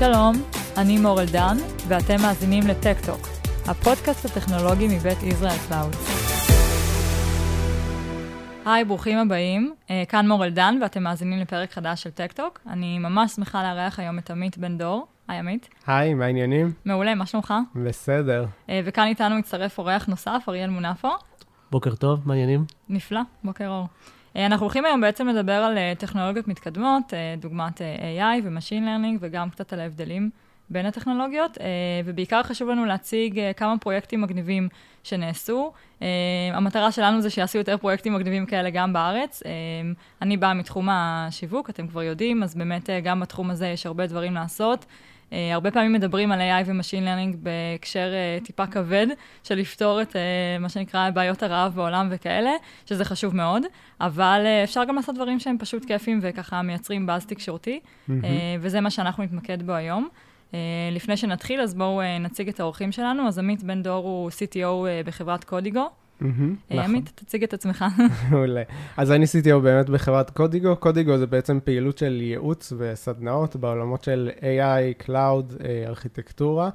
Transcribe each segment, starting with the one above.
שלום, אני מור אלדן, ואתם מאזינים לטק-טוק, הפודקאסט הטכנולוגי מבית ישראל קלאוד. היי, ברוכים הבאים. אה, כאן מור אלדן, ואתם מאזינים לפרק חדש של טק-טוק. אני ממש שמחה לארח היום את עמית בן דור. היי, עמית. היי, מה העניינים? מעולה, מה שלומך? בסדר. אה, וכאן איתנו מצטרף אורח נוסף, אריאל מונפו. בוקר טוב, מה העניינים? נפלא, בוקר אור. אה, אנחנו הולכים היום בעצם לדבר על טכנולוגיות מתקדמות, דוגמת AI ו-Machine Learning, וגם קצת על ההבדלים בין הטכנולוגיות, ובעיקר חשוב לנו להציג כמה פרויקטים מגניבים שנעשו. המטרה שלנו זה שיעשו יותר פרויקטים מגניבים כאלה גם בארץ. אני באה מתחום השיווק, אתם כבר יודעים, אז באמת גם בתחום הזה יש הרבה דברים לעשות. Uh, הרבה פעמים מדברים על AI ו-Machine Learning בהקשר uh, טיפה כבד, של לפתור את uh, מה שנקרא בעיות הרעב בעולם וכאלה, שזה חשוב מאוד, אבל uh, אפשר גם לעשות דברים שהם פשוט כיפים וככה מייצרים באז תקשורתי, mm-hmm. uh, וזה מה שאנחנו נתמקד בו היום. Uh, לפני שנתחיל, אז בואו uh, נציג את האורחים שלנו. אז עמית בן דור הוא CTO uh, בחברת קודיגו. Mm-hmm, עמית, תציג את עצמך. מעולה. אז אני CTO באמת בחברת קודיגו. קודיגו זה בעצם פעילות של ייעוץ וסדנאות בעולמות של AI, Cloud, אה, ארכיטקטורה.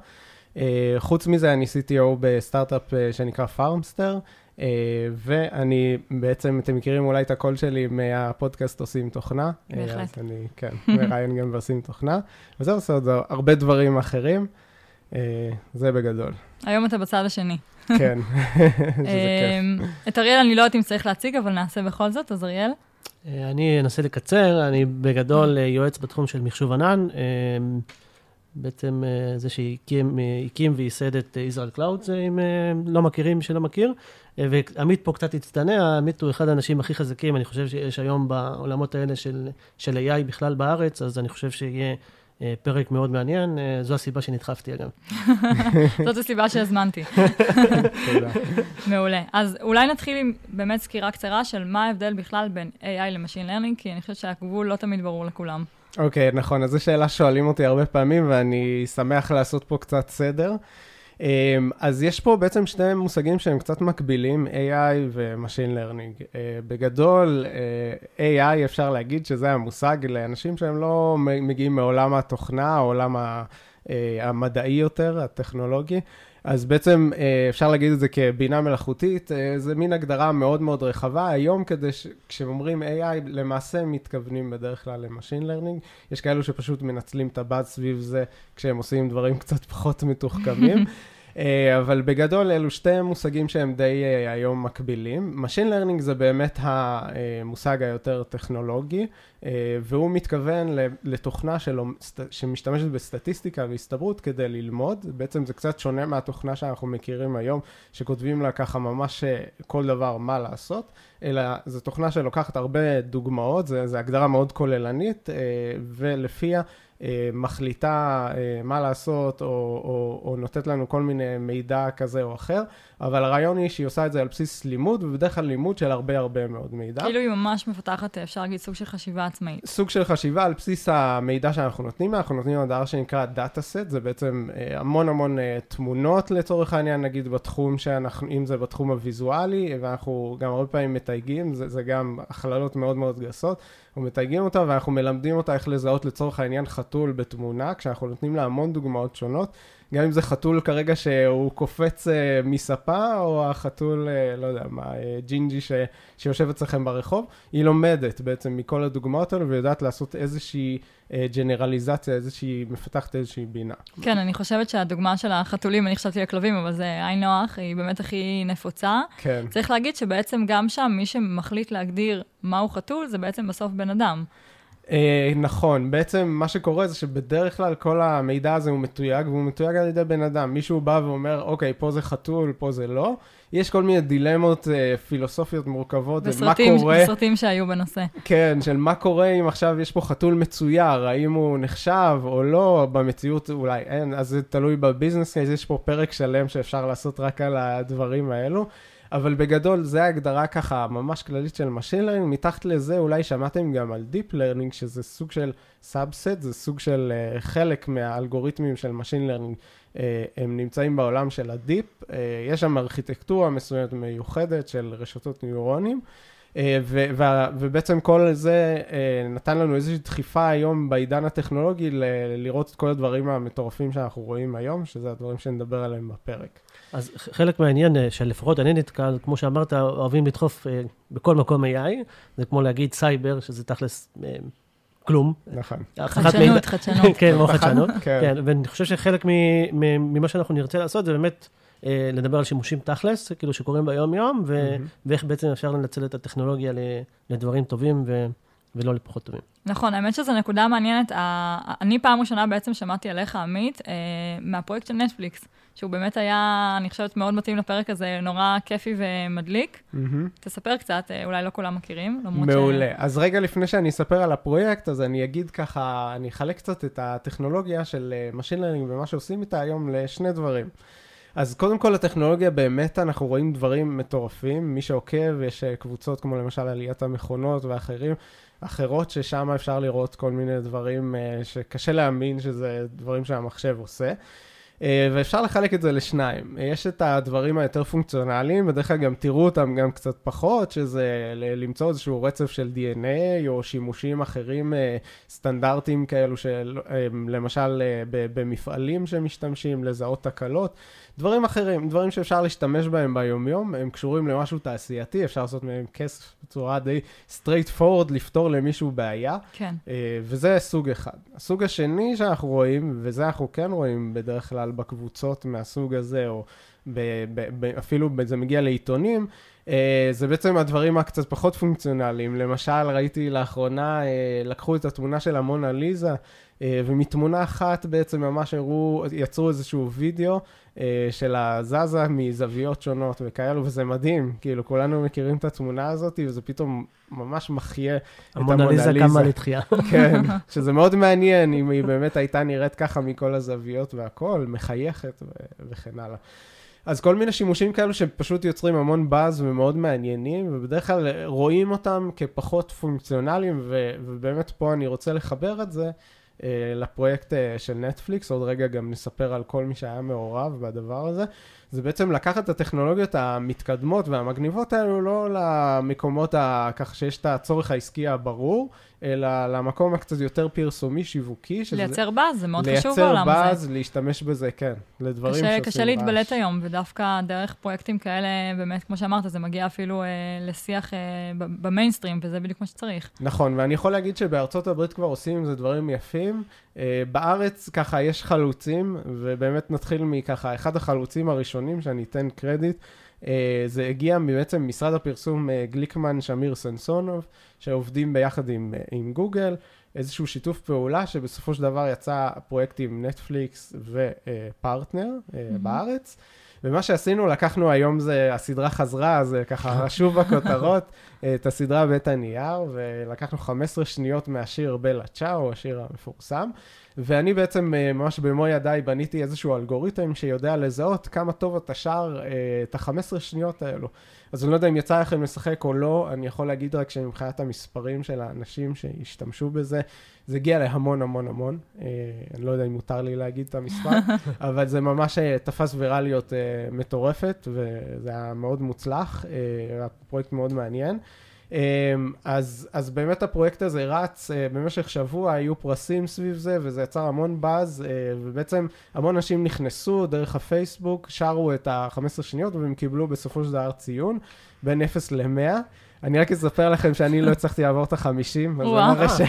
אה, חוץ מזה, אני CTO בסטארט-אפ שנקרא פארמסטר, ואני בעצם, אתם מכירים אולי את הקול שלי מהפודקאסט עושים תוכנה. בהחלט. אז אני, כן, מראיין גם ועושים תוכנה. וזהו, עושה עוד הרבה דברים אחרים. זה בגדול. היום אתה בצד השני. כן, שזה אמ, כיף. את אריאל אני לא יודעת אם צריך להציג, אבל נעשה בכל זאת, אז אריאל. אה, אני אנסה לקצר, אני בגדול אה, יועץ בתחום של מחשוב ענן. אה, בעצם זה שהקים וייסד את ישראל קלאוד, זה אם לא מכירים, שלא מכיר. ועמית פה קצת הצטנע, עמית הוא אחד האנשים הכי חזקים, אני חושב שיש היום בעולמות האלה של, של AI בכלל בארץ, אז אני חושב שיהיה אה, פרק מאוד מעניין, אה, זו הסיבה שנדחפתי אגב. זאת הסיבה שהזמנתי. תודה. מעולה. אז אולי נתחיל עם באמת סקירה קצרה של מה ההבדל בכלל בין AI ל-Machine Learning, כי אני חושבת שהגבול לא תמיד ברור לכולם. אוקיי, okay, נכון, אז זו שאלה ששואלים אותי הרבה פעמים, ואני שמח לעשות פה קצת סדר. אז יש פה בעצם שני מושגים שהם קצת מקבילים, AI ו-Machine Learning. אה, בגדול, אה, AI אפשר להגיד שזה המושג לאנשים שהם לא מגיעים מעולם התוכנה, העולם אה, המדעי יותר, הטכנולוגי. אז בעצם אפשר להגיד את זה כבינה מלאכותית, זה מין הגדרה מאוד מאוד רחבה. היום כדי ש... כשאומרים AI, למעשה מתכוונים בדרך כלל ל-Machine Learning. יש כאלו שפשוט מנצלים את הבאז סביב זה כשהם עושים דברים קצת פחות מתוחכמים. אה, אבל בגדול אלו שתי מושגים שהם די אה, היום מקבילים. Machine Learning זה באמת המושג היותר טכנולוגי, אה, והוא מתכוון לתוכנה של... שמשתמשת בסטטיסטיקה והסתברות כדי ללמוד. בעצם זה קצת שונה מהתוכנה שאנחנו מכירים היום, שכותבים לה ככה ממש כל דבר מה לעשות, אלא זו תוכנה שלוקחת הרבה דוגמאות, זו הגדרה מאוד כוללנית, ולפיה מחליטה אה, מה לעשות, או, או, או נותנת לנו כל מיני מידע כזה או אחר, אבל הרעיון היא שהיא עושה את זה על בסיס לימוד, ובדרך כלל לימוד של הרבה הרבה מאוד מידע. כאילו היא ממש מפתחת, אפשר להגיד, סוג של חשיבה עצמאית. סוג של חשיבה על בסיס המידע שאנחנו נותנים, אנחנו נותנים דבר שנקרא דאטה סט, זה בעצם אה, המון המון תמונות לצורך העניין, נגיד בתחום שאנחנו, אם זה בתחום הוויזואלי, ואנחנו גם הרבה פעמים מתייגים, זה, זה גם הכללות מאוד מאוד גסות. אנחנו מתייגים אותה ואנחנו מלמדים אותה איך לזהות לצורך העניין חתול בתמונה, כשאנחנו נותנים לה המון דוגמאות שונות, גם אם זה חתול כרגע שהוא קופץ uh, מספה, או החתול, uh, לא יודע מה, uh, ג'ינג'י ש, שיושב אצלכם ברחוב, היא לומדת בעצם מכל הדוגמאות האלו ויודעת לעשות איזושהי ג'נרליזציה, איזושהי, מפתחת איזושהי בינה. כן, אני חושבת שהדוגמה של החתולים, אני חשבתי לכלבים, אבל זה עין נוח, היא באמת הכי נפוצה. כן. צריך להגיד שבעצם גם שם, מי שמחליט להגדיר מהו חתול, זה בעצם בסוף בן אדם. אה, נכון, בעצם מה שקורה זה שבדרך כלל כל המידע הזה הוא מתויג, והוא מתויג על ידי בן אדם. מישהו בא ואומר, אוקיי, פה זה חתול, פה זה לא. יש כל מיני דילמות אה, פילוסופיות מורכבות, בסרטים, מה קורה... בסרטים שהיו בנושא. כן, של מה קורה אם עכשיו יש פה חתול מצויר, האם הוא נחשב או לא, במציאות אולי אין, אז זה תלוי בביזנס, אז יש פה פרק שלם שאפשר לעשות רק על הדברים האלו. אבל בגדול זה ההגדרה ככה ממש כללית של Machine Learning, מתחת לזה אולי שמעתם גם על Deep Learning, שזה סוג של Subset, זה סוג של uh, חלק מהאלגוריתמים של Machine Learning, uh, הם נמצאים בעולם של ה deep, uh, יש שם ארכיטקטורה מסוימת מיוחדת של רשתות ניורונים. ובעצם כל זה נתן לנו איזושהי דחיפה היום בעידן הטכנולוגי לראות את כל הדברים המטורפים שאנחנו רואים היום, שזה הדברים שנדבר עליהם בפרק. אז חלק מהעניין אה, שלפחות אני נתקל, כמו שאמרת, אוהבים לדחוף אה, בכל מקום AI, זה כמו להגיד סייבר, שזה תכלס אה, כלום. נכון. חדשנות, מידע. חדשנות. כן, כמו חדשנות. כן. כן, ואני חושב שחלק ממה שאנחנו נרצה לעשות זה באמת לדבר על שימושים תכלס, כאילו שקורים ביום-יום, ו- מהמם. ואיך בעצם אפשר לנצל את הטכנולוגיה לדברים טובים ו- ולא לפחות טובים. נכון, האמת שזו נקודה מעניינת. אני פעם ראשונה בעצם שמעתי עליך, עמית, מהפרויקט של נטפליקס, שהוא באמת היה, אני חושבת, מאוד מתאים לפרק הזה, נורא כיפי ומדליק. מהמם. תספר קצת, אה, אולי לא כולם מכירים, למרות מעולה. אז רגע לפני שאני אספר על הפרויקט, אז אני אגיד ככה, אני אחלק קצת את הטכנולוגיה של אה, Machine Learning ומה שעושים איתה היום לשני דברים. אז קודם כל, הטכנולוגיה באמת, אנחנו רואים דברים מטורפים. מי שעוקב, יש אה, קבוצות כמו למשל עליית המכונות ואחרים, אחרות, ששם אפשר לראות כל מיני דברים שקשה להאמין שזה דברים שהמחשב עושה. אה, ואפשר לחלק את זה לשניים. יש את הדברים היותר פונקציונליים, בדרך כלל גם תראו אותם גם קצת פחות, שזה למצוא איזשהו רצף של DNA, או שימושים אחרים אה, סטנדרטיים כאלו, של, אה, למשל במפעלים שמשתמשים, לזהות תקלות. דברים אחרים, דברים שאפשר להשתמש בהם ביומיום, הם קשורים למשהו תעשייתי, אפשר לעשות מהם כסף בצורה די straight forward, לפתור למישהו בעיה. כן. וזה סוג אחד. הסוג השני שאנחנו רואים, וזה אנחנו כן רואים בדרך כלל בקבוצות מהסוג הזה, או ב, ב, ב, אפילו זה מגיע לעיתונים, אה, זה בעצם הדברים הקצת פחות פונקציונליים. למשל, ראיתי לאחרונה, אה, לקחו את התמונה של המונה ליזה, ומתמונה אחת בעצם ממש הראו, יצרו איזשהו וידאו אה, של הזזה מזוויות שונות וכאלו, וזה מדהים, כאילו כולנו מכירים את התמונה הזאת, וזה פתאום ממש מחיה את המונליזה קמה לתחייה. כן, שזה מאוד מעניין אם היא באמת הייתה נראית ככה מכל הזוויות והכל, מחייכת ו- וכן הלאה. אז כל מיני שימושים כאלו שפשוט יוצרים המון באז ומאוד מעניינים, ובדרך כלל רואים אותם כפחות פונקציונליים, ו- ובאמת פה אני רוצה לחבר את זה אה, לפרויקט אה, של נטפליקס, עוד רגע גם נספר על כל מי שהיה מעורב בדבר הזה. זה בעצם לקחת את הטכנולוגיות המתקדמות והמגניבות האלו לא למקומות ה... כך שיש את הצורך העסקי הברור, אלא למקום הקצת יותר פרסומי, שיווקי. שזה- לייצר באז, זה מאוד חשוב לייצר בעולם הזה. באז, להשתמש בזה, כן, לדברים קשה, שעושים קשה להתבלט. היום, ודווקא דרך פרויקטים כאלה, באמת, כמו שאמרת, זה מגיע אפילו אה, לשיח אה, במיינסטרים, וזה בדיוק מה שצריך. נכון, ואני יכול להגיד שבארצות הברית כבר עושים עם זה דברים יפים. אה, בארץ ככה יש חלוצים, ובאמת נתחיל מככה, אחד החלוצים הראשונים שאני אתן קרדיט, אה, זה הגיע בעצם ממשרד הפרסום אה, גליקמן שמיר סנסונוב, שעובדים ביחד עם, עם גוגל, איזשהו שיתוף פעולה שבסופו של דבר יצא פרויקט עם נטפליקס ופרטנר מהמם. בארץ. ומה שעשינו, לקחנו היום זה, הסדרה חזרה, זה ככה רשום בכותרות, את הסדרה בית הנייר, ולקחנו 15 שניות מהשיר בלה צ'או, השיר המפורסם, ואני בעצם אה, ממש במו ידיי בניתי איזשהו אלגוריתם שיודע לזהות כמה טוב אתה שר אה, את ה-15 שניות האלו. אז אני לא יודע אם יצא לכם לשחק או לא, אני יכול להגיד רק שמבחינת המספרים של האנשים שהשתמשו בזה, זה הגיע להמון המון המון. אה, אני לא יודע אם מותר לי להגיד את המספר, אבל זה ממש תפס ויראליות מטורפת, וזה היה מאוד מוצלח, פרויקט מאוד מעניין. אה, אז, אז באמת הפרויקט הזה רץ אה, במשך שבוע, היו פרסים סביב זה, וזה יצר המון באז, אה, ובעצם המון אנשים נכנסו דרך הפייסבוק, שרו את ה-15 שניות, והם קיבלו בסופו של דבר ציון בין 0 ל-100. אני רק אספר לכם שאני לא הצלחתי לעבור את ה-50, אז זה.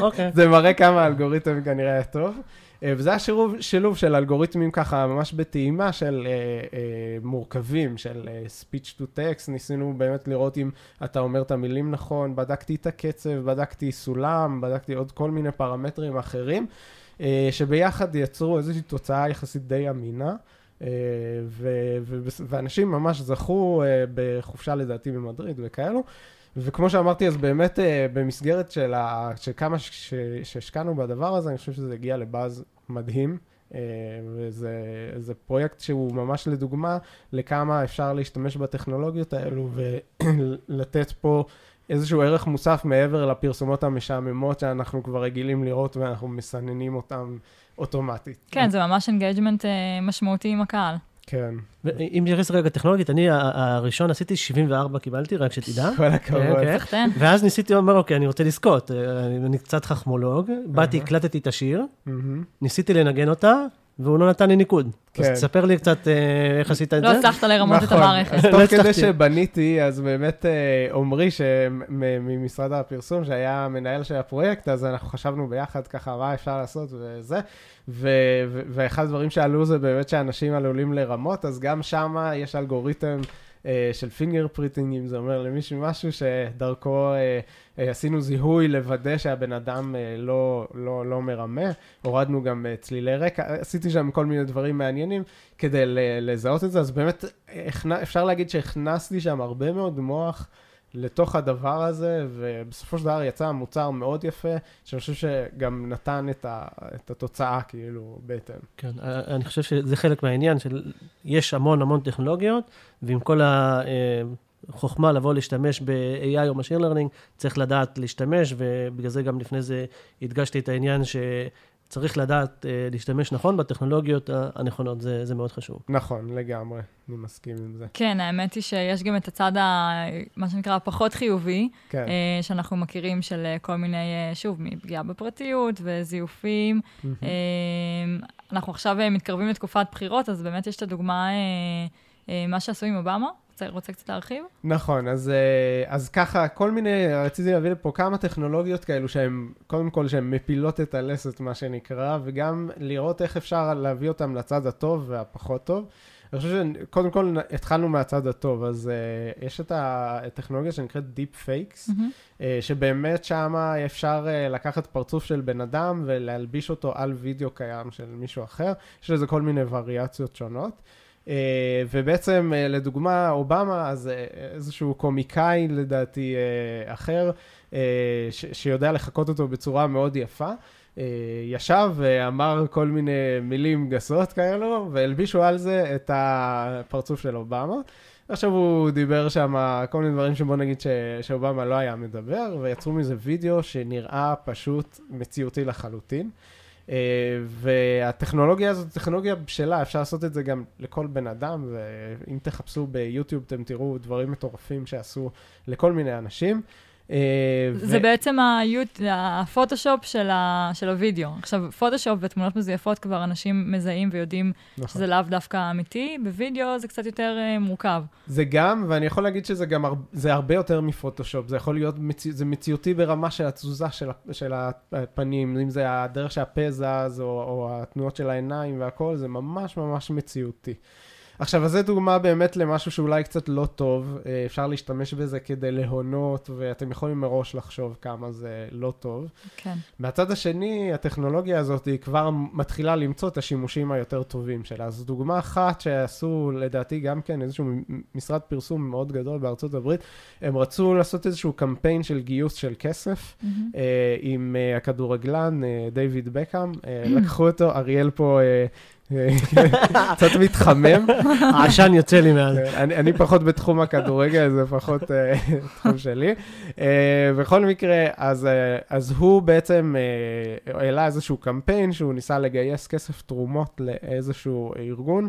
אוקיי. זה מראה כמה האלגוריתם כנראה היה טוב. אה, וזה היה שילוב, שילוב של אלגוריתמים ככה ממש בטעימה של אה, אה, מורכבים, של אה, speech to text, ניסינו באמת לראות אם אתה אומר את המילים נכון, בדקתי את הקצב, בדקתי סולם, בדקתי עוד כל מיני פרמטרים אחרים, אה, שביחד יצרו איזושהי תוצאה יחסית די אמינה. אה, ו- ו- ואנשים ממש זכו אה, בחופשה לדעתי במדריד וכאלו. וכמו שאמרתי, אז באמת אה, במסגרת של, כמה שהשקענו בדבר הזה, אני חושב שזה הגיע לבאז מדהים. אה, וזה זה פרויקט שהוא ממש לדוגמה לכמה אפשר להשתמש בטכנולוגיות האלו ולתת פה איזשהו ערך מוסף מעבר לפרסומות המשעממות שאנחנו כבר רגילים לראות ואנחנו מסננים אותן אוטומטית. כן, זה ממש engagement משמעותי עם הקהל. כן. אם נתייחס רגע טכנולוגית, אני הראשון עשיתי 74 קיבלתי, רק שתדע. כל הכבוד. כן, כן. ואז ניסיתי, אומר, אוקיי, אני רוצה לזכות, אה, אני קצת חכמולוג, באתי. הקלטתי את השיר. ניסיתי לנגן אותה, והוא לא נתן לי ניקוד. אז כן. תספר לי קצת אה, איך עשית את לא זה. הצלחת לרמות את נכון. המערכת. אז לא תוך כדי הצלחתי. שבניתי, אז באמת אה, עמרי, ממשרד הפרסום, שהיה המנהל של הפרויקט, אז אנחנו חשבנו ביחד ככה מה אפשר לעשות וזה, ואחד הדברים שעלו זה באמת שאנשים עלולים לרמות, אז גם שם יש אלגוריתם. אה, של finger printing, אם זה אומר למישהו משהו שדרכו אה, אה, עשינו זיהוי לוודא שהבן אדם אה, לא, לא, לא מרמה. הורדנו גם אה, צלילי רקע, עשיתי שם כל מיני דברים מעניינים כדי לזהות את זה, אז באמת אפשר להגיד שהכנסתי שם הרבה מאוד מוח לתוך הדבר הזה, ובסופו של דבר יצא מוצר מאוד יפה, שאני חושב שגם נתן את, ה, את התוצאה כאילו בהתאם. כן, אה, אני חושב שזה חלק מהעניין של, יש המון המון טכנולוגיות, ועם כל החוכמה לבוא להשתמש ב-AI או Machine Learning, צריך לדעת להשתמש, ובגלל זה גם לפני זה הדגשתי את העניין שצריך לדעת אה, להשתמש נכון בטכנולוגיות הנכונות, זה, זה מאוד חשוב. נכון, לגמרי, אני מסכים עם זה. כן, האמת היא שיש גם את הצד, ה, מה שנקרא, הפחות חיובי, כן, אה, שאנחנו מכירים של אה, כל מיני, שוב, מפגיעה בפרטיות וזיופים. אה, אנחנו עכשיו מתקרבים לתקופת בחירות, אז באמת יש את הדוגמה, מה שעשו עם אובמה. רוצה, רוצה קצת להרחיב? נכון, אז, אה, אז ככה, כל מיני, רציתי להביא לפה כמה טכנולוגיות כאלו שהן, קודם כל שהן מפילות את הלסת, מה שנקרא, וגם לראות איך אפשר להביא אותן לצד הטוב והפחות טוב. אני חושב שקודם כל התחלנו מהצד הטוב, אז uh, יש את הטכנולוגיה שנקראת Deep Fakes, מהמם. uh, שבאמת שם אפשר uh, לקחת פרצוף של בן אדם ולהלביש אותו על וידאו קיים של מישהו אחר. יש לזה כל מיני וריאציות שונות. Uh, ובעצם, uh, לדוגמה, אובמה, אז uh, איזשהו קומיקאי לדעתי אחר, שיודע לחקות אותו בצורה מאוד יפה. ישב ואמר כל מיני מילים גסות כאלו, והלבישו על זה את הפרצוף של אובמה. עכשיו הוא דיבר שם כל מיני דברים שבוא נגיד ש- שאובמה לא היה מדבר, ויצרו מזה וידאו שנראה פשוט מציאותי לחלוטין. Uh, והטכנולוגיה הזאת, טכנולוגיה בשלה, אפשר לעשות את זה גם לכל בן אדם, ואם תחפשו ביוטיוב אתם תראו דברים מטורפים שעשו לכל מיני אנשים. Uh, זה בעצם היוט, הפוטושופ של, ה, של הוידאו. עכשיו, פוטושופ ותמונות מזויפות כבר אנשים מזהים ויודעים נכון. שזה לאו דווקא אמיתי, בווידאו זה קצת יותר אה, מורכב. זה גם, ואני יכול להגיד שזה גם, הר- זה הרבה יותר מפוטושופ, זה יכול להיות, מציא, זה מציאותי ברמה של התזוזה של, של הפנים, אם זה הדרך שהפה זז, או, או התנועות של העיניים והכל, זה ממש ממש מציאותי. עכשיו, אז זו דוגמה באמת למשהו שאולי קצת לא טוב, אה, אפשר להשתמש בזה כדי להונות, ואתם יכולים מראש לחשוב כמה זה לא טוב. כן. מהצד השני, הטכנולוגיה הזאת היא כבר מתחילה למצוא את השימושים היותר טובים שלה. אז דוגמה אחת שעשו, לדעתי, גם כן איזשהו משרד פרסום מאוד גדול בארצות הברית, הם רצו לעשות איזשהו קמפיין של גיוס של כסף. אה, עם אה, הכדורגלן דיוויד בקאם. לקחו אותו, אריאל פה... קצת מתחמם, העשן יוצא לי מאז. אני, אני פחות בתחום הכדורגל, זה פחות אה, תחום שלי. אה, בכל מקרה, אז, אה, הוא בעצם העלה איזשהו קמפיין שהוא ניסה לגייס כסף תרומות לאיזשהו ארגון,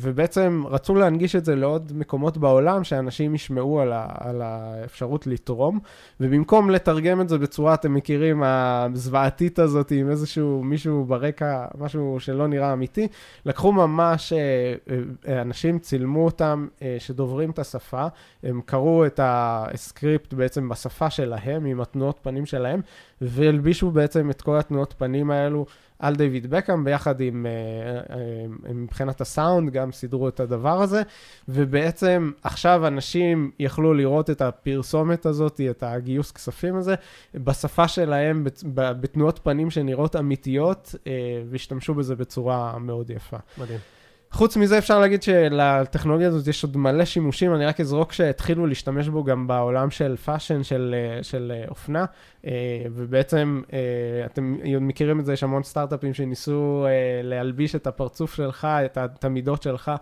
ובעצם רצו להנגיש את זה לעוד מקומות בעולם, שאנשים ישמעו על האפשרות לתרום, ובמקום לתרגם את זה בצורה, אתם מכירים, הזוועתית הזאת, עם איזשהו מישהו ברקע, משהו שלא נראה אמיתי, לקחו ממש, אה, אה, אנשים צילמו אותם אה, שדוברים את השפה, הם קראו את הסקריפט בעצם בשפה שלהם, עם התנועות פנים שלהם, והלבישו בעצם את כל התנועות פנים האלו על דיוויד בקאם, ביחד עם, אה, אה, מבחינת הסאונד, גם סידרו את הדבר הזה, ובעצם עכשיו אנשים יכלו לראות את הפרסומת הזאת, את הגיוס כספים הזה, בשפה שלהם, בתנועות פנים שנראות אמיתיות, אה, והשתמשו בזה בצורה מאוד יפה. מדהים. חוץ מזה אפשר להגיד שלטכנולוגיה הזאת יש עוד מלא שימושים, אני רק אזרוק שהתחילו להשתמש בו גם בעולם של fashion, של, אה, של אה, אופנה, אה, ובעצם אתם מכירים את זה, יש המון סטארט-אפים שניסו להלביש את הפרצוף שלך, את המידות שלך,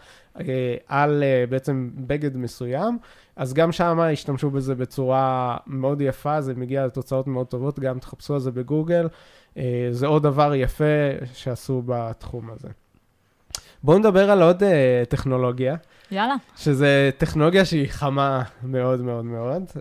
על בעצם בגד מסוים, אז גם שם השתמשו בזה בצורה מאוד יפה, זה מגיע לתוצאות מאוד טובות, גם תחפשו על זה בגוגל, זה עוד דבר יפה שעשו בתחום הזה. בואו נדבר על עוד uh, טכנולוגיה, יאללה. שזה טכנולוגיה שהיא חמה מאוד מאוד מאוד uh,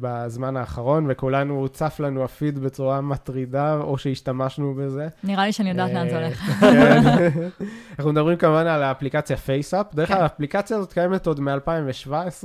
בזמן האחרון, וכולנו, צף לנו הפיד בצורה מטרידה, או שהשתמשנו בזה. נראה לי שאני יודעת לאן זה אה, הולך. כן. אנחנו מדברים כמובן על האפליקציה FaceApp. דרך כן. אגב, האפליקציה הזאת קיימת עוד מ-2017.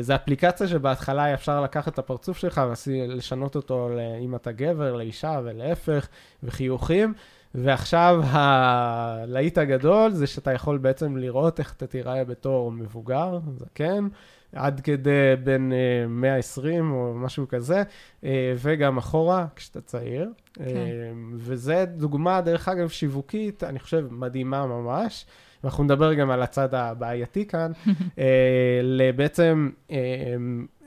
זו אפליקציה שבהתחלה היה אפשר לקחת את הפרצוף שלך ולשנות אותו אם אתה גבר, לאישה ולהפך, וחיוכים. ועכשיו הלהיט הגדול זה שאתה יכול בעצם לראות איך אתה תיראה בתור מבוגר, זקן, עד כדי בין אה, 120 או משהו כזה, אה, וגם אחורה כשאתה צעיר. כן. אה, וזה דוגמה, דרך אגב, שיווקית, אני חושב, מדהימה ממש. ואנחנו נדבר גם על הצד הבעייתי כאן, אה, לבעצם אה,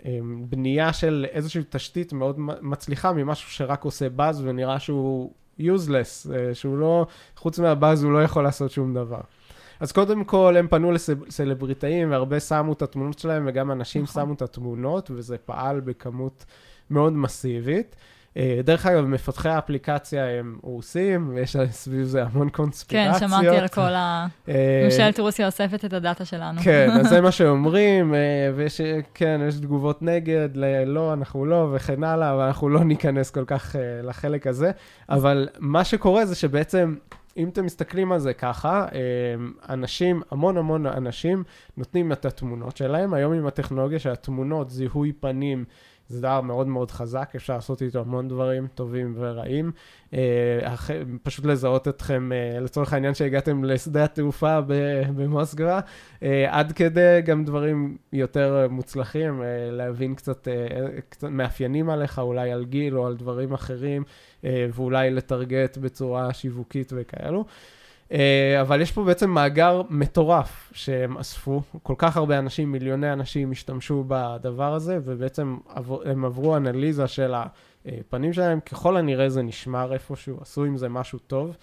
אה, בנייה של איזושהי תשתית מאוד מצליחה ממשהו שרק עושה באז ונראה שהוא useless, אה, שהוא לא, חוץ מהבאז הוא לא יכול לעשות שום דבר. אז קודם כל הם פנו לסלבריטאים והרבה שמו את התמונות שלהם וגם אנשים נכון. שמו את התמונות וזה פעל בכמות מאוד מסיבית. אה, דרך אגב, מפתחי האפליקציה הם רוסים, ויש סביב זה המון כן, קונספירציות. שמעתי על כל ה... אה, ממשלת רוסיה אוספת את הדאטה שלנו. כן, אז זה מה שאומרים, אה, ויש, כן, יש תגובות נגד, לא, אנחנו לא, וכן הלאה, אבל אנחנו לא ניכנס כל כך לחלק הזה. אבל מה שקורה זה שבעצם, אם אתם מסתכלים על זה ככה, אנשים, המון המון אנשים נותנים את התמונות שלהם. היום עם הטכנולוגיה של התמונות, זיהוי פנים, זה דבר מאוד מאוד חזק, אפשר לעשות איתו המון דברים טובים ורעים. אה, פשוט לזהות אתכם, אה, לצורך העניין שהגעתם לשדה התעופה במוסקבה, אה, עד כדי גם דברים יותר מוצלחים, להבין קצת, קצת מאפיינים עליך, אולי על גיל או על דברים אחרים, ואולי לטרגט בצורה שיווקית וכאלו. אה, אבל יש פה בעצם מאגר מטורף שהם אספו, כל כך הרבה אנשים, מיליוני אנשים השתמשו בדבר הזה, ובעצם הם עברו אנליזה של הפנים שלהם, ככל הנראה זה נשמר איפשהו, עשו עם זה משהו טוב.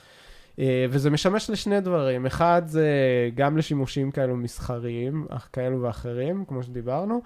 אה, וזה משמש לשני דברים, אחד זה גם לשימושים כאלו מסחריים, כאלו ואחרים, כמו שדיברנו,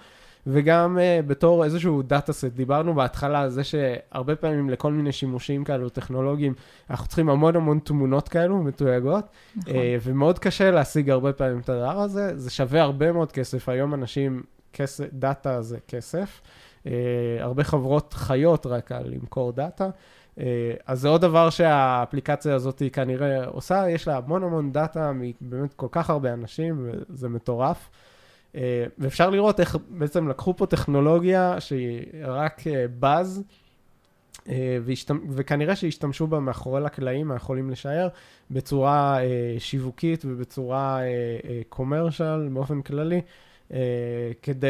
וגם uh, בתור איזשהו data set, דיברנו בהתחלה על זה שהרבה פעמים לכל מיני שימושים כאלו טכנולוגיים, אנחנו צריכים המון המון תמונות כאלו מתויגות, נכון. אה, ומאוד קשה להשיג הרבה פעמים את הדבר הזה, זה שווה הרבה מאוד כסף, היום אנשים, כסף, data זה כסף, אה, הרבה חברות חיות רק על למכור data, אה, אז זה עוד דבר שהאפליקציה הזאת היא כנראה עושה, יש לה המון המון data מבאמת כל כך הרבה אנשים, וזה מטורף. אה, ואפשר לראות איך בעצם לקחו פה טכנולוגיה שהיא רק אה, באז, אה, והשתמ... וכנראה שהשתמשו בה מאחורי לקלעים, אנחנו יכולים לשער, בצורה אה, שיווקית ובצורה קומרשל אה, אה, באופן כללי, אה, כדי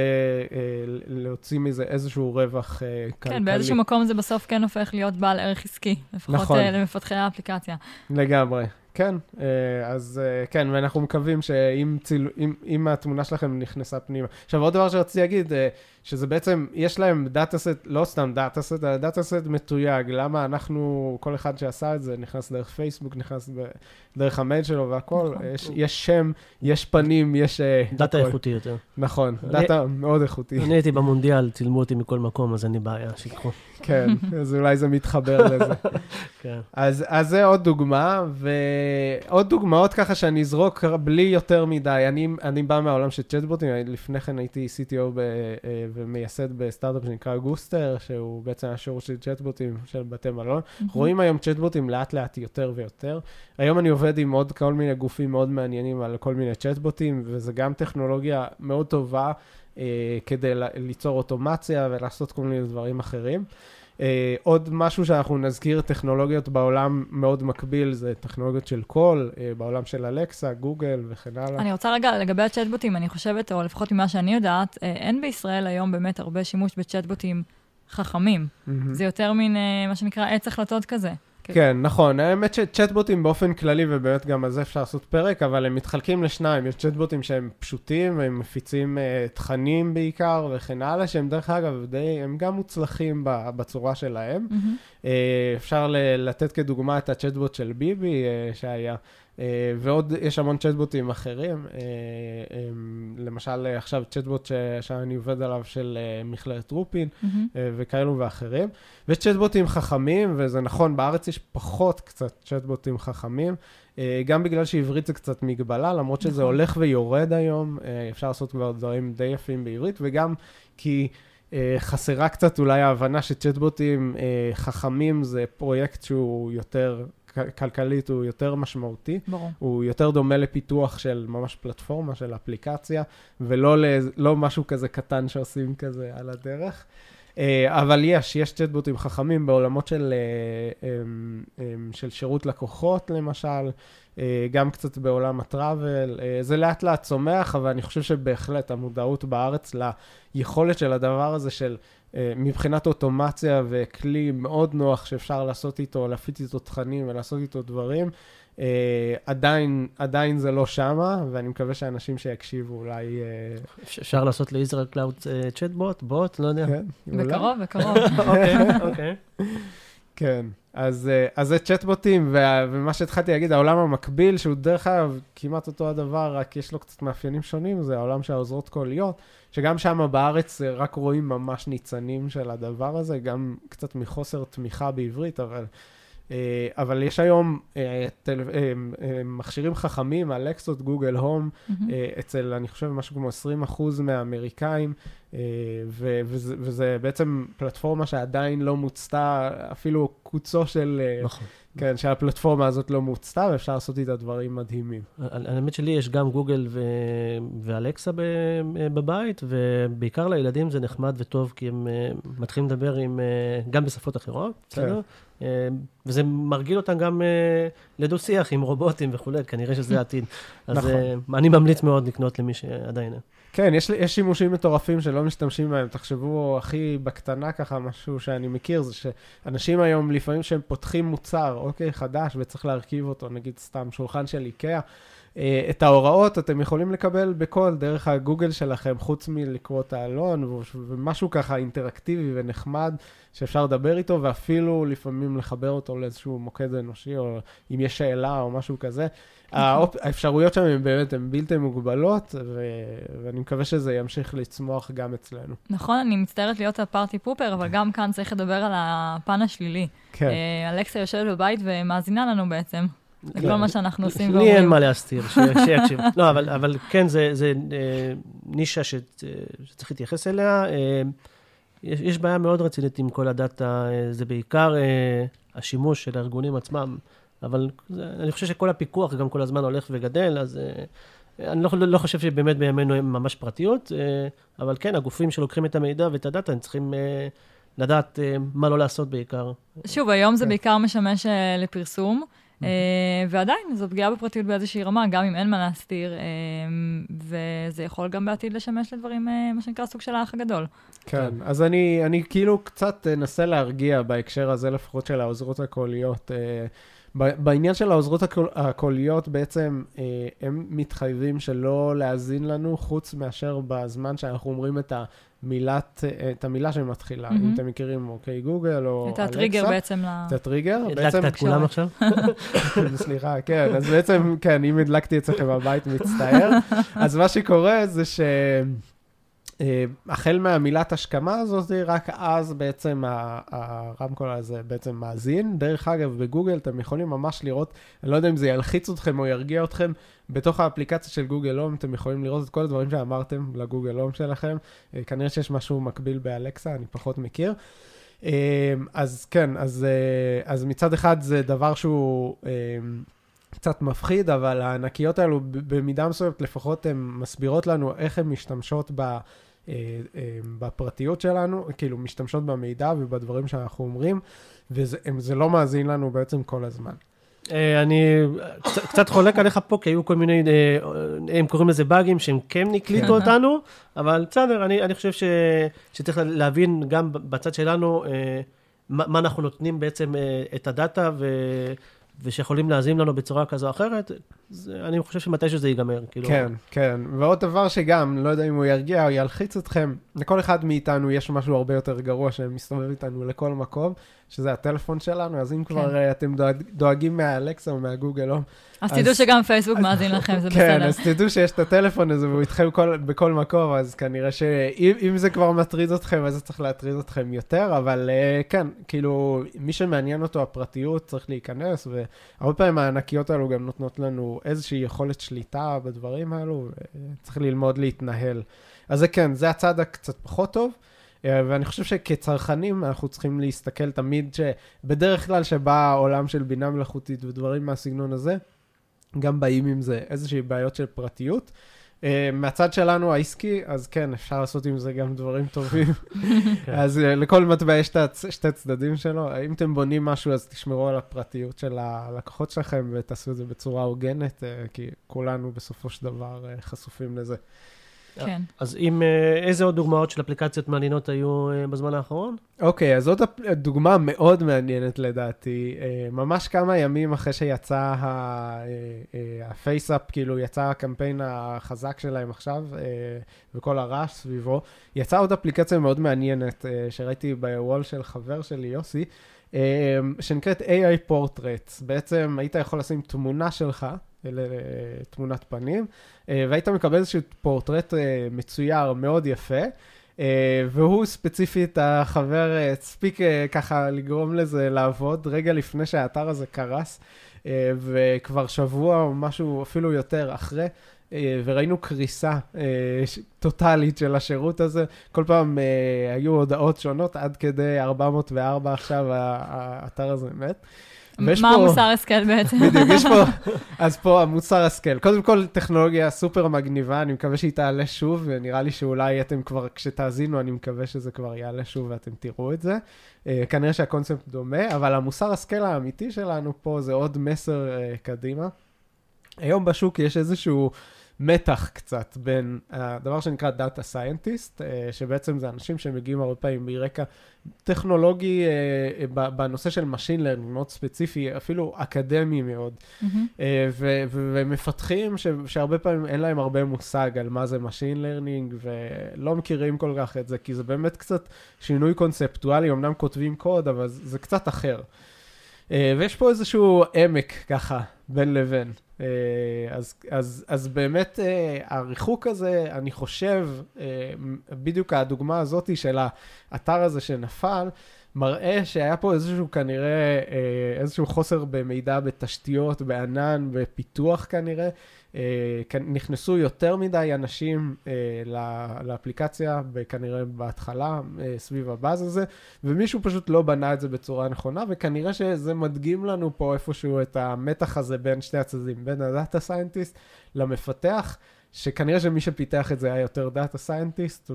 אה, להוציא מזה איזשהו רווח אה, כלכלי. כן, באיזשהו מקום זה בסוף כן הופך להיות בעל ערך עסקי, לפחות נכון. אה, למפתחי האפליקציה. לגמרי, כן. אה, אז אה, כן, ואנחנו מקווים שאם ציל... אם, אם התמונה שלכם נכנסה פנימה. עכשיו, עוד דבר שרציתי להגיד, אה, שזה בעצם, יש להם data set, לא סתם data set, אלא data set מתויג. למה אנחנו, כל אחד שעשה את זה, נכנס דרך פייסבוק, נכנס ב... דרך המייל שלו והכל, נכון. יש, יש שם, יש פנים, יש... data הכל. איכותי יותר. נכון, אני- data מאוד איכותי. אני הייתי במונדיאל, צילמו אותי מכל מקום, אז אין לי בעיה, שיקחו. כן, אז אולי זה מתחבר לזה. כן. אז, אז זה עוד דוגמה, ועוד דוגמאות ככה שאני אזרוק בלי יותר מדי. אני, אני בא מהעולם של צ'טבוטים, לפני כן הייתי CTO ב, אה, ומייסד בסטארט-אפ שנקרא גוסטר, שהוא בעצם השירות של צ'טבוטים של בתי מלון. רואים היום צ'טבוטים לאט לאט יותר ויותר. היום אני עובד עם עוד כל מיני גופים מאוד מעניינים על כל מיני צ'טבוטים, וזה גם טכנולוגיה מאוד טובה אה, כדי ליצור אוטומציה ולעשות כל מיני דברים אחרים. אה, עוד משהו שאנחנו נזכיר, טכנולוגיות בעולם מאוד מקביל, זה טכנולוגיות של קול, אה, בעולם של אלקסה, גוגל וכן הלאה. אני רוצה רגע, לגבי הצ'טבוטים, אני חושבת, או לפחות ממה שאני יודעת, אה, אין בישראל היום באמת הרבה שימוש בצ'טבוטים חכמים. מהמם. זה יותר מין, אה, מה שנקרא, עץ החלטות כזה. כן, נכון. האמת שצ'טבוטים באופן כללי, ובאמת גם על זה אפשר לעשות פרק, אבל הם מתחלקים לשניים. יש צ'טבוטים שהם פשוטים, והם מפיצים uh, תכנים בעיקר וכן הלאה, שהם דרך אגב, די, הם גם מוצלחים בצורה שלהם. מהמם. אה, אפשר ל- לתת כדוגמה את הצ'טבוט של ביבי אה, שהיה, ועוד יש המון צ'טבוטים אחרים. אה, אה, למשל, אה, עכשיו צ'טבוט ש- שאני עובד עליו של אה, מכללת רופין. אה, וכאלו ואחרים. ויש צ'טבוטים חכמים, וזה נכון, בארץ יש פחות קצת צ'טבוטים חכמים, אה, גם בגלל שעברית זה קצת מגבלה, למרות שזה נכון. הולך ויורד היום, אה, אפשר לעשות כבר דברים די יפים בעברית, וגם כי אה, חסרה קצת אולי ההבנה שצ'טבוטים אה, חכמים זה פרויקט שהוא יותר, כלכלית הוא יותר משמעותי. ברור. הוא יותר דומה לפיתוח של ממש פלטפורמה, של אפליקציה, ולא לא משהו כזה קטן שעושים כזה על הדרך. אה, אבל יש, יש צ'טבוטים חכמים בעולמות של, אה, אמ, אמ, של שירות לקוחות, למשל, גם קצת בעולם הטראבל. אה, זה לאט לאט צומח, אבל אני חושב שבהחלט המודעות בארץ ליכולת של הדבר הזה של אה, מבחינת אוטומציה וכלי מאוד נוח שאפשר לעשות איתו, להפיץ איתו תכנים ולעשות איתו דברים, אה, עדיין, עדיין זה לא שמה, ואני מקווה שאנשים שיקשיבו אולי... אה, אפ- אפשר לעשות לישראל Cloud צ'טבוט, בוט, לא יודע. כן. בקרוב, בקרוב. אוקיי, אוקיי. כן, אז, אה, אז זה צ'טבוטים, ומה שהתחלתי להגיד, העולם המקביל, שהוא דרך אגב כמעט אותו הדבר, רק יש לו קצת מאפיינים שונים, זה העולם של העוזרות קוליות, שגם שם בארץ רק רואים ממש ניצנים של הדבר הזה, גם קצת מחוסר תמיכה בעברית, אבל, אבל יש היום אה, טל, אה, אה, מכשירים חכמים, אלקסות, גוגל הום. אה, אצל, אני חושב, משהו כמו 20% מהאמריקאים, אה, ו- וזה, וזה בעצם פלטפורמה שעדיין לא מוצתה, אפילו קוצו של, אה, נכון. כן, שהפלטפורמה הזאת לא מוצתה, ואפשר לעשות איתה דברים מדהימים. האמת שלי יש גם גוגל ו... ואלקסה ב... בבית, ובעיקר לילדים זה נחמד וטוב, כי הם אה, מתחילים לדבר עם, אה, גם בשפות אחרות, בסדר? אה, וזה מרגיל אותם גם אה, לדו-שיח עם רובוטים וכולי, כנראה שזה העתיד. אז נכון. אה, אני ממליץ מאוד לקנות למי שעדיין... כן, יש, יש שימושים מטורפים שלא משתמשים בהם. תחשבו, הכי בקטנה ככה, משהו שאני מכיר, זה שאנשים היום, לפעמים שהם פותחים מוצר, אוקיי, חדש, וצריך להרכיב אותו, נגיד סתם שולחן של איקאה, אה, את ההוראות אתם יכולים לקבל בכל, דרך הגוגל שלכם, חוץ מלקרוא את העלון, ו- ומשהו ככה אינטראקטיבי ונחמד, שאפשר לדבר איתו, ואפילו לפעמים לחבר אותו לאיזשהו מוקד אנושי, או אם יש שאלה או משהו כזה. האופ... האפשרויות שם הן באמת, הן בלתי מוגבלות, ו... ואני מקווה שזה ימשיך לצמוח גם אצלנו. נכון, אני מצטערת להיות הפארטי פופר, אבל גם כאן צריך לדבר על הפן השלילי. כן, אה, אלכסה יושבת בבית ומאזינה לנו בעצם, כן. לכל מה שאנחנו עושים לי אין ואומרים. מה להסתיר, שיקשיב. לא, אבל, אבל כן, זה, זה אה, נישה ש, שצריך להתייחס אליה. אה, יש, בעיה מאוד רצינית עם כל הדאטה, אה, זה בעיקר אה, השימוש של הארגונים עצמם, אבל אני חושב שכל הפיקוח גם כל הזמן הולך וגדל, אז אה, אני לא, לא חושב שבאמת בימינו הם ממש פרטיות, אה, אבל כן, הגופים שלוקחים את המידע ואת הדאטה, הם צריכים אה, לדעת אה, מה לא לעשות בעיקר. שוב, היום זה כן. בעיקר משמש אה, לפרסום, אה, ועדיין זו פגיעה בפרטיות באיזושהי רמה, גם אם אין מה להסתיר, אה, וזה יכול גם בעתיד לשמש לדברים, אה, מה שנקרא סוג של האח הגדול. כן. אז אני, אני כאילו קצת אנסה להרגיע בהקשר הזה, לפחות של העוזרות הקוליות. בעניין של העוזרות הקול, הקוליות, בעצם אה, הם מתחייבים שלא להאזין לנו, חוץ מאשר בזמן שאנחנו אומרים את המילת, אה, את המילה שמתחילה. אם מהמם. אתם מכירים, אוקיי, גוגל או את הטריגר. בעצם ל... את הטריגר. הדלקת את כולם עכשיו? סליחה, כן, אז בעצם, כן, אם הדלקתי אצלכם בבית, מצטער. אז מה שקורה זה ש... אה, החל מהמילת השכמה הזאת, רק אז בעצם הרמקול הזה בעצם מאזין. דרך אגב, בגוגל אתם יכולים ממש לראות, אני לא יודע אם זה ילחיץ אתכם או ירגיע אתכם, בתוך האפליקציה של גוגל הום אתם יכולים לראות את כל הדברים שאמרתם לגוגל הום שלכם. אה, כנראה שיש משהו מקביל באלקסה, אני פחות מכיר. אה, אז כן, אז, אז מצד אחד זה דבר שהוא קצת מפחיד, אבל הענקיות האלו במידה מסוימת לפחות הן מסבירות לנו איך הן משתמשות ב... אה, אה, בפרטיות שלנו, כאילו משתמשות במידע ובדברים שאנחנו אומרים, וזה לא מאזין לנו בעצם כל הזמן. אה, אני קצת- חולק עליך פה, כי היו כל מיני, הם קוראים לזה באגים שהם כן הקליטו כן. אותנו, אבל בסדר, אני אני חושב ש- שצריך להבין גם בצד שלנו, מה מה אנחנו נותנים בעצם את הדאטה, ו- ושיכולים להאזין לנו בצורה כזו או אחרת, זה- אני חושב שמתישהו זה ייגמר. כאילו, כן, כן. ועוד דבר שגם, לא יודע אם הוא ירגיע או ילחיץ אתכם, לכל אחד מאיתנו יש משהו הרבה יותר גרוע שמסתובב איתנו לכל מקום, שזה הטלפון שלנו, אז אם כן. כבר אה, אתם דואג, דואגים מהאלקסה או מהגוגל הום, אז אז- תדעו שגם פייסבוק מאזין לכם, זה כן, בסדר. אז תדעו שיש את הטלפון הזה והוא איתכם כל, בכל מקום, אז כנראה שאם אם זה כבר מטריד אתכם, אז זה צריך להטריד אתכם יותר, אבל uh, כן, כאילו, מי שמעניין אותו הפרטיות צריך להיכנס, והרבה פעמים הענקיות האלו גם נותנות לנו איזושהי יכולת שליטה בדברים האלו, וצריך ללמוד להתנהל. אז זה כן, זה הצד הקצת פחות טוב. אה, ואני חושב שכצרכנים אנחנו צריכים להסתכל תמיד שבדרך כלל שבא העולם של בינה מלאכותית ודברים מהסגנון הזה, גם באים עם זה איזושהי בעיות של פרטיות. Uh, מהצד שלנו העסקי, אז כן, אפשר לעשות עם זה גם דברים טובים. כן. אז uh, לכל מטבע יש את שתי הצדדים שלו. אם אתם בונים משהו, אז תשמרו על הפרטיות של הלקוחות שלכם ותעשו את זה בצורה הוגנת, uh, כי כולנו בסופו של דבר uh, חשופים לזה. כן. אז אם, אה, איזה עוד דוגמאות של אפליקציות מעניינות היו אה, בזמן האחרון? אוקיי, אז זאת דוגמה מאוד מעניינת לדעתי. אה, ממש כמה ימים אחרי שיצא ה- ה FaceApp, כאילו יצא הקמפיין החזק שלהם עכשיו, וכל הרעש סביבו, יצאה עוד אפליקציה מאוד מעניינת שראיתי ב wall של חבר שלי, יוסי, שנקראת AI Portraits. בעצם היית יכול לשים תמונה שלך, אה, תמונת פנים, אה, והיית מקבל איזשהו פורטרט אה, מצויר מאוד יפה. אה, והוא ספציפית, החבר אה, הספיק אה, ככה לגרום לזה לעבוד רגע לפני שהאתר הזה קרס, uh, וכבר שבוע או משהו אפילו יותר אחרי, uh, וראינו קריסה ש- טוטאלית של השירות הזה. כל פעם uh, היו הודעות שונות, עד כדי 404 עכשיו האתר הזה מת. מה פה- המוסר השכל בעצם? בדיוק, יש פה, אז פה המוסר השכל. קודם כל, טכנולוגיה סופר מגניבה, אני מקווה שהיא תעלה שוב, ונראה לי שאולי אתם כבר, כשתאזינו, אני מקווה שזה כבר יעלה שוב ואתם תראו את זה. Uh, כנראה שהקונספט דומה, אבל המוסר השכל האמיתי שלנו פה זה עוד מסר uh, קדימה. היום בשוק יש איזשהו מתח קצת בין הדבר שנקרא Data Scientist, uh, שבעצם זה אנשים שמגיעים הרבה פעמים מרקע טכנולוגי ב- בנושא של Machine Learning, מאוד ספציפי, אפילו אקדמי מאוד. אה, ו- ו- ומפתחים ש- שהרבה פעמים אין להם הרבה מושג על מה זה Machine Learning, ולא מכירים כל כך את זה, כי זה באמת קצת שינוי קונספטואלי, אמנם כותבים קוד, אבל זה קצת אחר. אה, ויש פה איזשהו עמק ככה, בין לבין. אה, אז, אז, אז באמת אה, הריחוק הזה, אני חושב, אה, בדיוק הדוגמה הזאת של האתר הזה שנפל, מראה שהיה פה איזשהו כנראה, אה, איזשהו חוסר במידע בתשתיות, בענן, בפיתוח כנראה. אה, נכנסו יותר מדי אנשים אה, לאפליקציה, כנראה בהתחלה, אה, סביב הבאז הזה, ומישהו פשוט לא בנה את זה בצורה נכונה, וכנראה שזה מדגים לנו פה איפשהו את המתח הזה בין שתי הצדדים, בין ה data scientist למפתח. שכנראה שמי שפיתח את זה היה יותר data scientist,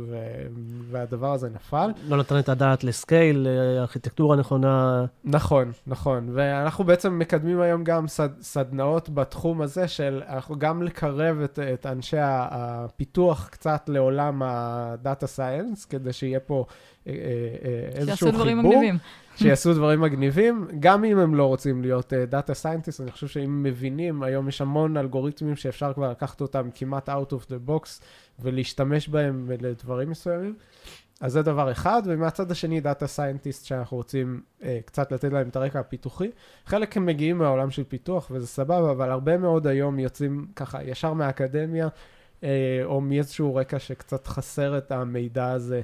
והדבר הזה נפל. לא נתן את הדעת ל scale, ארכיטקטורה נכונה. נכון, נכון. ואנחנו בעצם מקדמים היום גם סד, סדנאות בתחום הזה של אנחנו גם לקרב את, את אנשי הפיתוח קצת לעולם ה data science, כדי שיהיה פה איזשהו שיעשו דברים חיבור, מגניבים. שיעשו דברים מגניבים, גם אם הם לא רוצים להיות data scientist, אני חושב שאם מבינים, היום יש המון אלגוריתמים שאפשר כבר לקחת אותם כמעט out of the box ולהשתמש בהם לדברים מסוימים. אז זה דבר אחד, ומהצד השני, data scientist שאנחנו רוצים אה, קצת לתת להם את הרקע הפיתוחי. חלק הם מגיעים מהעולם של פיתוח, וזה סבבה, אבל הרבה מאוד היום יוצאים ככה ישר מהאקדמיה, אה, או מאיזשהו רקע שקצת חסר את המידע הזה אה,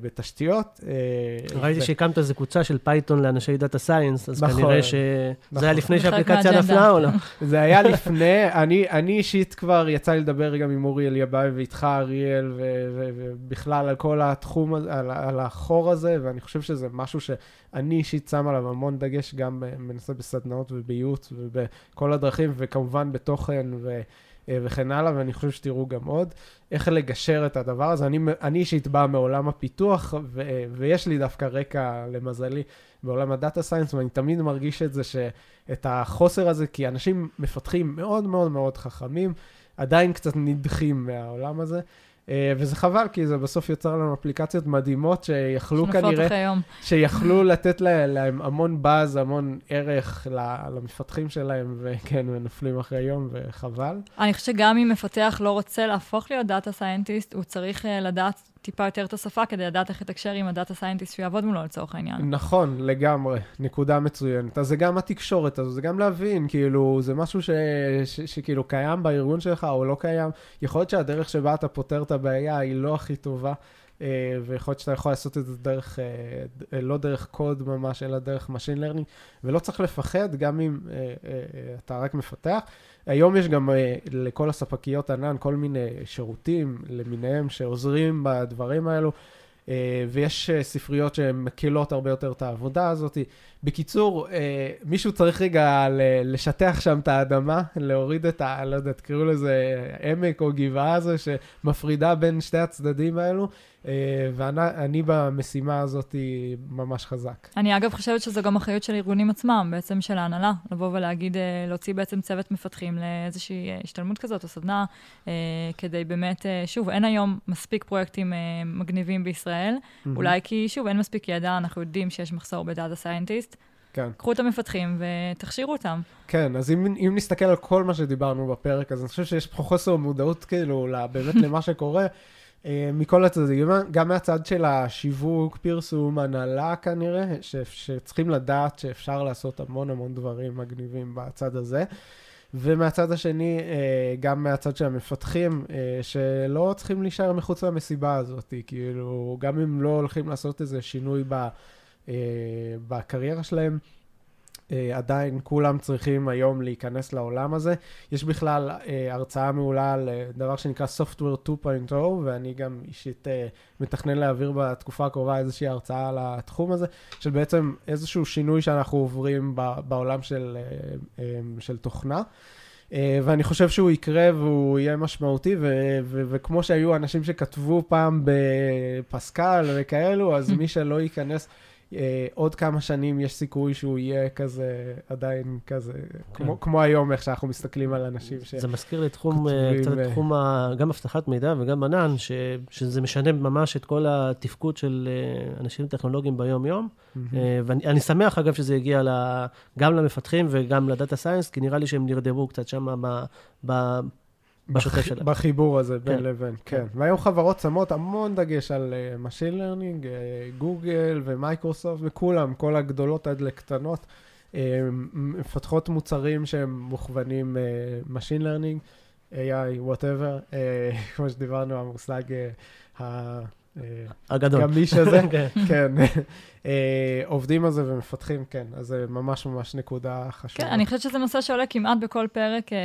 בתשתיות. אה, ראיתי ו- שהקמת איזה קבוצה של פייתון לאנשי data science, אז נכון, כנראה שזה נכון. היה לפני שהאפליקציה. נפלה או לא? זה היה לפני, אני, אני אישית כבר יצא לי לדבר גם עם אורי אליאבייב ואיתך אריאל, ו- ו- ובכלל על כל התחום, הזה, על, על החור הזה, ואני חושב שזה משהו שאני אישית שם עליו המון דגש, גם מנסה בסדנאות ובייעוץ ובכל הדרכים, וכמובן בתוכן ו, אה, וכן הלאה, ואני חושב שתראו גם עוד, איך לגשר את הדבר הזה. אני, אני אישית בא מעולם הפיתוח, ו, ויש לי דווקא רקע, למזלי, בעולם הדאטה סיינס, ואני תמיד מרגיש את זה, שאת החוסר הזה, כי אנשים מפתחים מאוד מאוד מאוד חכמים, עדיין קצת נדחים מהעולם הזה. אה, וזה חבל, כי זה בסוף יוצר לנו אפליקציות מדהימות שיכלו כנראה. שיכלו לתת לה- להם המון באז, המון ערך למפתחים שלהם, וכן, ונופלים אחרי יום, וחבל. אני חושבת שגם אם מפתח לא רוצה להפוך להיות data scientist, הוא צריך אה, לדעת טיפה יותר את השפה כדי לדעת איך לתקשר עם ה data scientist שיעבוד מולו לצורך העניין. נכון, לגמרי, נקודה מצוינת. אז זה גם התקשורת הזו, זה גם להבין, כאילו, זה משהו ש, ש, שכאילו קיים בארגון שלך או לא קיים. יכול להיות שהדרך שבה אתה פותר את הבעיה היא לא הכי טובה, ויכול להיות שאתה יכול לעשות את זה דרך, אה, לא דרך קוד ממש, אלא דרך Machine Learning, ולא צריך לפחד, גם אם אה, אתה רק מפתח. היום יש גם לכל הספקיות ענן כל מיני שירותים למיניהם שעוזרים בדברים האלו. ויש ספריות שהן מקלות הרבה יותר את העבודה הזאת. בקיצור, מישהו צריך רגע לשטח שם את האדמה, להוריד את ה... לא יודע, תקראו לזה עמק או גבעה הזו שמפרידה בין שתי הצדדים האלו, אה, ואני במשימה הזאת ממש חזק. אני אגב חושבת שזו גם אחריות של ארגונים עצמם, בעצם של ההנהלה, לבוא ולהגיד, אה, להוציא בעצם צוות מפתחים לאיזושהי אה, השתלמות כזאת או סדנה, כדי באמת, שוב, אין היום מספיק פרויקטים מגניבים בישראל, mm-hmm. אולי כי, שוב, אין מספיק ידע, אנחנו יודעים שיש מחסור בדאטה סיינטיסט. כן. קחו את המפתחים ותכשירו אותם. כן, אז אם, אם נסתכל על כל מה שדיברנו בפרק, אז אני חושב שיש פה חוסר מודעות כאילו באמת למה שקורה. אה, מכל הצדדים, גם מהצד של השיווק, פרסום, הנהלה כנראה, ש, שצריכים לדעת שאפשר לעשות המון המון דברים מגניבים בצד הזה. ומהצד השני, אה, גם מהצד של המפתחים, אה, שלא צריכים להישאר מחוץ למסיבה הזאת, כאילו, גם אם לא הולכים לעשות איזה שינוי בקריירה שלהם, עדיין כולם צריכים היום להיכנס לעולם הזה. יש בכלל אה, הרצאה מעולה על אה, דבר שנקרא Software 2.0, ואני גם אישית אה, מתכנן להעביר בתקופה הקרובה איזושהי הרצאה על התחום הזה, של בעצם איזשהו שינוי שאנחנו עוברים ב, בעולם של, אה, אה, של תוכנה. Uh, ואני חושב שהוא יקרה והוא יהיה משמעותי, ו- ו- וכמו שהיו אנשים שכתבו פעם בפסקל וכאלו, אז מי שלא ייכנס אה, עוד כמה שנים יש סיכוי שהוא יהיה כזה, עדיין כזה, כן. כמו, כמו היום, איך שאנחנו מסתכלים על אנשים ש... זה מזכיר לי תחום, אה, קצת ו... תחום ה, גם אבטחת מידע וגם ענן, ש, שזה משנה ממש את כל התפקוד של אה, אנשים טכנולוגיים ביום-יום. ואני שמח, אגב, שזה הגיע גם למפתחים וגם ל data science, כי נראה לי שהם נרדמו קצת שם ב... בשוטף שלהם. בחיבור הזה בין כן. לבין, כן. כן. והיום חברות שמות המון דגש על אה, Machine Learning, גוגל אה, ומייקרוסופט וכולם, כל הגדולות עד לקטנות, uh, מפתחות מוצרים שהם מוכוונים uh, Machine Learning, AI, whatever, uh, כמו שדיברנו, המושג uh, הגדול. הגמיש הזה, כן. כן. אה, עובדים על זה ומפתחים, כן. אז זה ממש ממש נקודה חשובה. כן, אני חושבת שזה נושא שעולה כמעט בכל פרק, אה,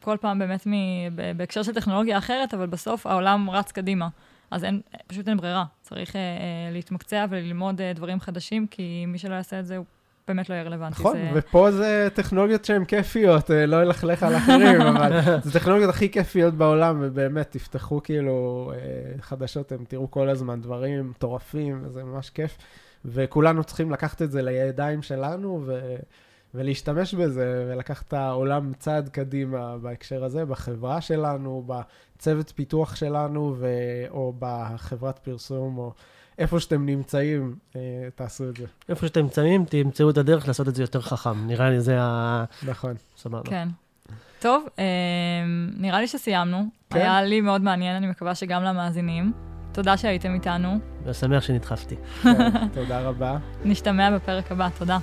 כל פעם באמת בהקשר של טכנולוגיה אחרת, אבל בסוף העולם רץ קדימה. אז אין, פשוט אין ברירה. צריך אה, להתמקצע וללמוד דברים חדשים, כי מי שלא יעשה את זה, הוא באמת לא יהיה רלוונטי. נכון, זה... ופה זה טכנולוגיות שהן כיפיות, אה, לא ילכלך על אחרים, אבל זה טכנולוגיות הכי כיפיות בעולם, ובאמת, תפתחו כאילו אה, חדשות, אתם תראו כל הזמן דברים מטורפים, וזה ממש כיף. וכולנו צריכים לקחת את זה לידיים שלנו, ו... ולהשתמש בזה, ולקחת את העולם צעד קדימה בהקשר הזה, בחברה שלנו, בצוות פיתוח שלנו, ו... או בחברת פרסום, או... איפה שאתם נמצאים, אה, תעשו את זה. איפה שאתם נמצאים, תמצאו את הדרך לעשות את זה יותר חכם. נראה לי זה ה... נכון. סבבה. כן. טוב, אה, נראה לי שסיימנו. כן? היה לי מאוד מעניין, אני מקווה שגם למאזינים. תודה שהייתם איתנו. ושמח שנדחפתי. כן, תודה רבה. נשתמע בפרק הבא, תודה.